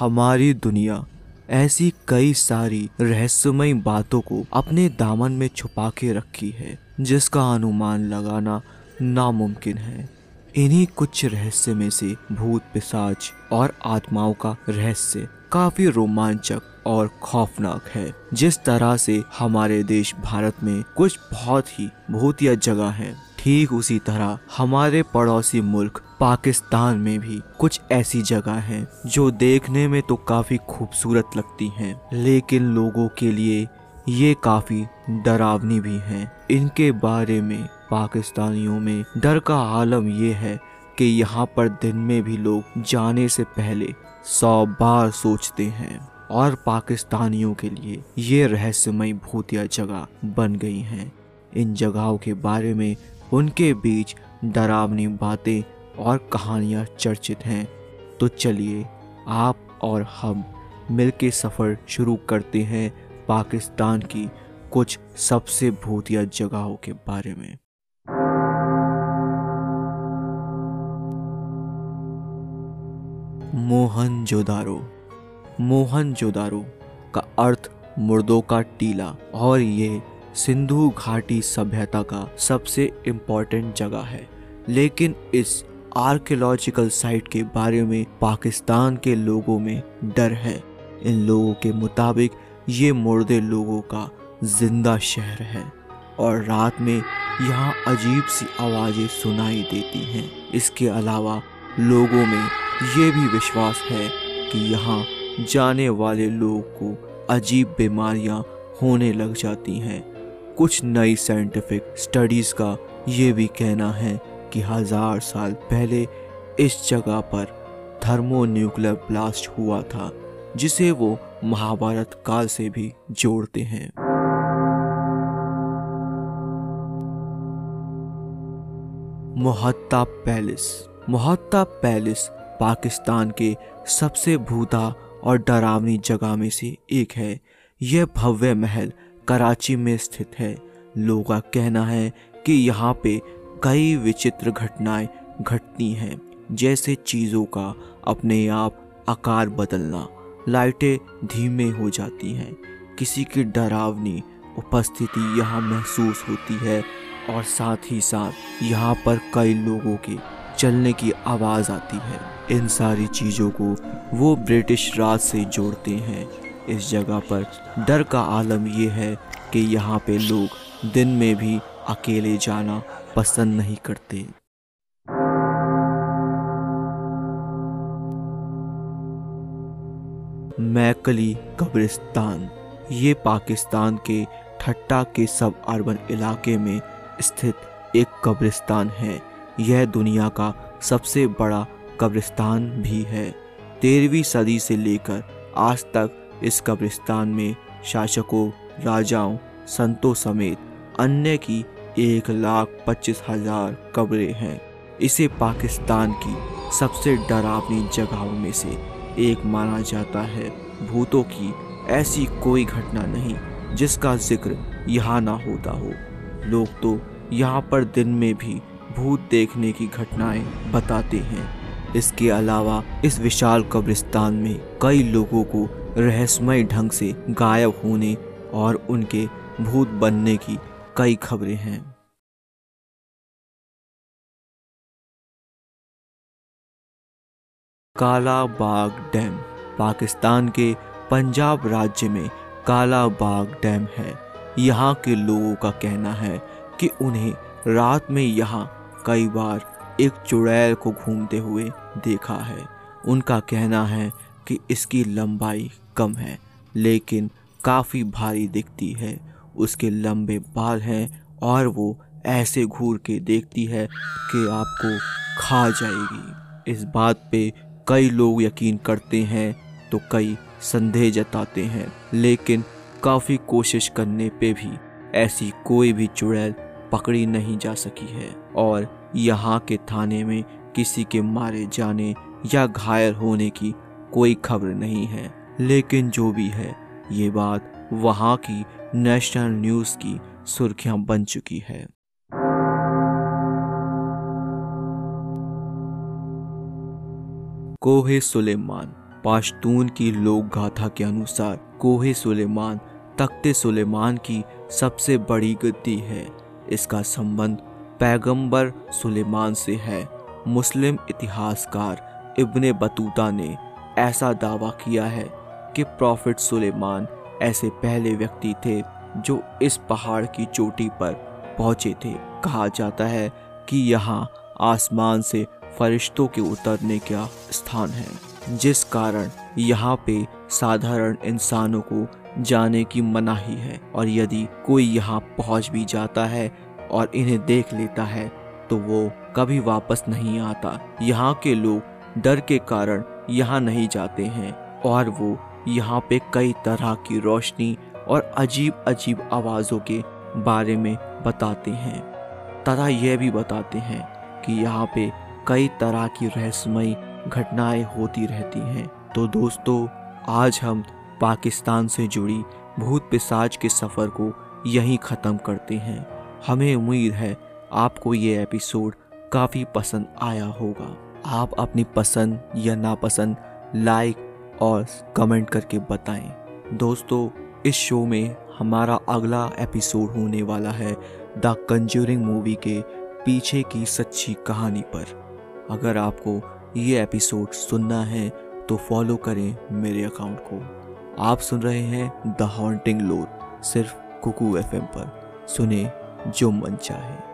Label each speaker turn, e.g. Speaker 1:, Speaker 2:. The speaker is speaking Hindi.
Speaker 1: हमारी दुनिया। ऐसी कई सारी रहस्यमय बातों को अपने दामन में छुपा के रखी है, जिसका अनुमान लगाना नामुमकिन है। इन्हीं कुछ रहस्य में से भूत पिशाच और आत्माओं का रहस्य काफ़ी रोमांचक और खौफनाक है। जिस तरह से हमारे देश भारत में कुछ बहुत ही भूतिया जगह हैं। ठीक उसी तरह हमारे पड़ोसी मुल्क पाकिस्तान में भी कुछ ऐसी जगह हैं जो देखने में तो काफ़ी खूबसूरत लगती हैं, लेकिन लोगों के लिए ये काफ़ी डरावनी भी हैं। इनके बारे में पाकिस्तानियों में डर का आलम ये है कि यहाँ पर दिन में भी लोग जाने से पहले सौ बार सोचते हैं, और पाकिस्तानियों के लिए ये रहस्यमय भूतिया जगह बन गई हैं। इन जगहों के बारे में उनके बीच डरावनी बातें और कहानियाँ चर्चित हैं। तो चलिए, आप और हम मिलके सफ़र शुरू करते हैं पाकिस्तान की कुछ सबसे भूतिया जगहों के बारे में। मोहनजोदारो। मोहनजोदारो का अर्थ मुर्दों का टीला और ये सिंधु घाटी सभ्यता का सबसे इम्पोर्टेंट जगह है। लेकिन इस आर्कियोलॉजिकल साइट के बारे में पाकिस्तान के लोगों में डर है। इन लोगों के मुताबिक ये मुर्दे लोगों का ज़िंदा शहर है और रात में यहाँ अजीब सी आवाज़ें सुनाई देती हैं। इसके अलावा लोगों में ये भी विश्वास है कि यहाँ जाने वाले लोगों को अजीब बीमारियाँ होने लग जाती हैं। कुछ नई साइंटिफिक स्टडीज़ का ये भी कहना है कि हज़ार साल पहले इस जगह पर थर्मो न्यूक्लियर ब्लास्ट हुआ था, जिसे वो महाभारत काल से भी जोड़ते हैं। मोहत्ता पैलेस। मोहत्ता पैलेस पाकिस्तान के सबसे भूता और डरावनी जगह में से एक है। यह भव्य महल कराची में स्थित है। लोगों का कहना है कि यहाँ पे कई विचित्र घटनाएँ घटती हैं, जैसे चीज़ों का अपने आप आकार बदलना, लाइटें धीमे हो जाती हैं, किसी की डरावनी उपस्थिति यहाँ महसूस होती है और साथ ही साथ यहाँ पर कई लोगों के चलने की आवाज़ आती है। इन सारी चीज़ों को वो ब्रिटिश राज से जोड़ते हैं। इस जगह पर। डर का आलम ये है कि यहाँ पे लोग दिन में भी अकेले जाना पसंद नहीं करते। मैकली कब्रिस्तान, ये पाकिस्तान के ठट्टा के सब अर्बन इलाके में स्थित एक कब्रिस्तान है। यह दुनिया का सबसे बड़ा कब्रिस्तान भी है। तेरहवीं सदी से लेकर आज तक इस कब्रिस्तान में शासकों, राजाओं, संतों समेत अन्य की एक लाख पच्चीस हज़ार कब्रें हैं। इसे पाकिस्तान की सबसे डरावनी जगहों में से एक माना जाता है। भूतों की ऐसी कोई घटना नहीं, जिसका ज़िक्र यहाँ ना होता हो। लोग तो यहाँ पर दिन में भी भूत देखने की घटनाएँ बताते हैं। इसके अलावा इस विशाल कब्रिस्तान में कई लोगों को रहस्यमय ढंग से गायब होने और उनके भूत बनने की कई खबरें हैं। काला बाग डैम, पाकिस्तान के पंजाब राज्य में काला बाग डैम है। यहाँ के लोगों का कहना है कि उन्हें रात में यहाँ कई बार एक चुड़ैल को घूमते हुए देखा है। उनका कहना है कि इसकी लंबाई कम है, लेकिन काफ़ी भारी दिखती है। उसके लंबे बाल हैं और वो ऐसे घूर के देखती है कि आपको खा जाएगी। इस बात पे कई लोग यकीन करते हैं तो कई संदेह जताते हैं, लेकिन काफ़ी कोशिश करने पे भी ऐसी कोई भी चुड़ैल पकड़ी नहीं जा सकी है। और यहाँ के थाने में किसी के मारे जाने या घायल होने की कोई खबर नहीं है। लेकिन जो भी है, ये बात वहाँ की नेशनल न्यूज़ की सुर्खियाँ बन चुकी है। कोहे सुलेमान, पाश्तून की लोक गाथा के अनुसार कोहे सुलेमान, तख्ते सुलेमान की सबसे बड़ी गद्दी है। इसका संबंध पैगंबर सुलेमान से है। मुस्लिम इतिहासकार इब्ने बतूता ने ऐसा दावा किया है कि प्रॉफिट सुलेमान ऐसे पहले व्यक्ति थे जो इस पहाड़ की चोटी पर पहुँचे थे। कहा जाता है कि यहाँ आसमान से फरिश्तों के उतरने का स्थान है, जिस कारण यहाँ पे साधारण इंसानों को जाने की मनाही है और यदि कोई यहाँ पहुँच भी जाता है और इन्हें देख लेता है तो वो कभी वापस नहीं आता। यहाँ के लोग डर के कारण यहाँ नहीं जाते हैं और वो यहाँ पे कई तरह की रोशनी और अजीब अजीब आवाज़ों के बारे में बताते हैं। तथा यह भी बताते हैं कि यहाँ पे कई तरह की रहस्यमयी घटनाएँ होती रहती हैं। तो दोस्तों, आज हम पाकिस्तान से जुड़ी भूत पिसाज के सफ़र को यहीं ख़त्म करते हैं। हमें उम्मीद है आपको ये एपिसोड काफ़ी पसंद आया होगा। आप अपनी पसंद या नापसंद लाइक और कमेंट करके बताएँ। दोस्तों, इस शो में हमारा अगला एपिसोड होने वाला है द कंज्यूरिंग मूवी के पीछे की सच्ची कहानी पर। अगर आपको ये एपिसोड सुनना है तो फॉलो करें मेरे अकाउंट को। आप सुन रहे हैं द हॉन्टिंग लोर सिर्फ़ कुकू एफएम पर। सुने जो मन चाहे।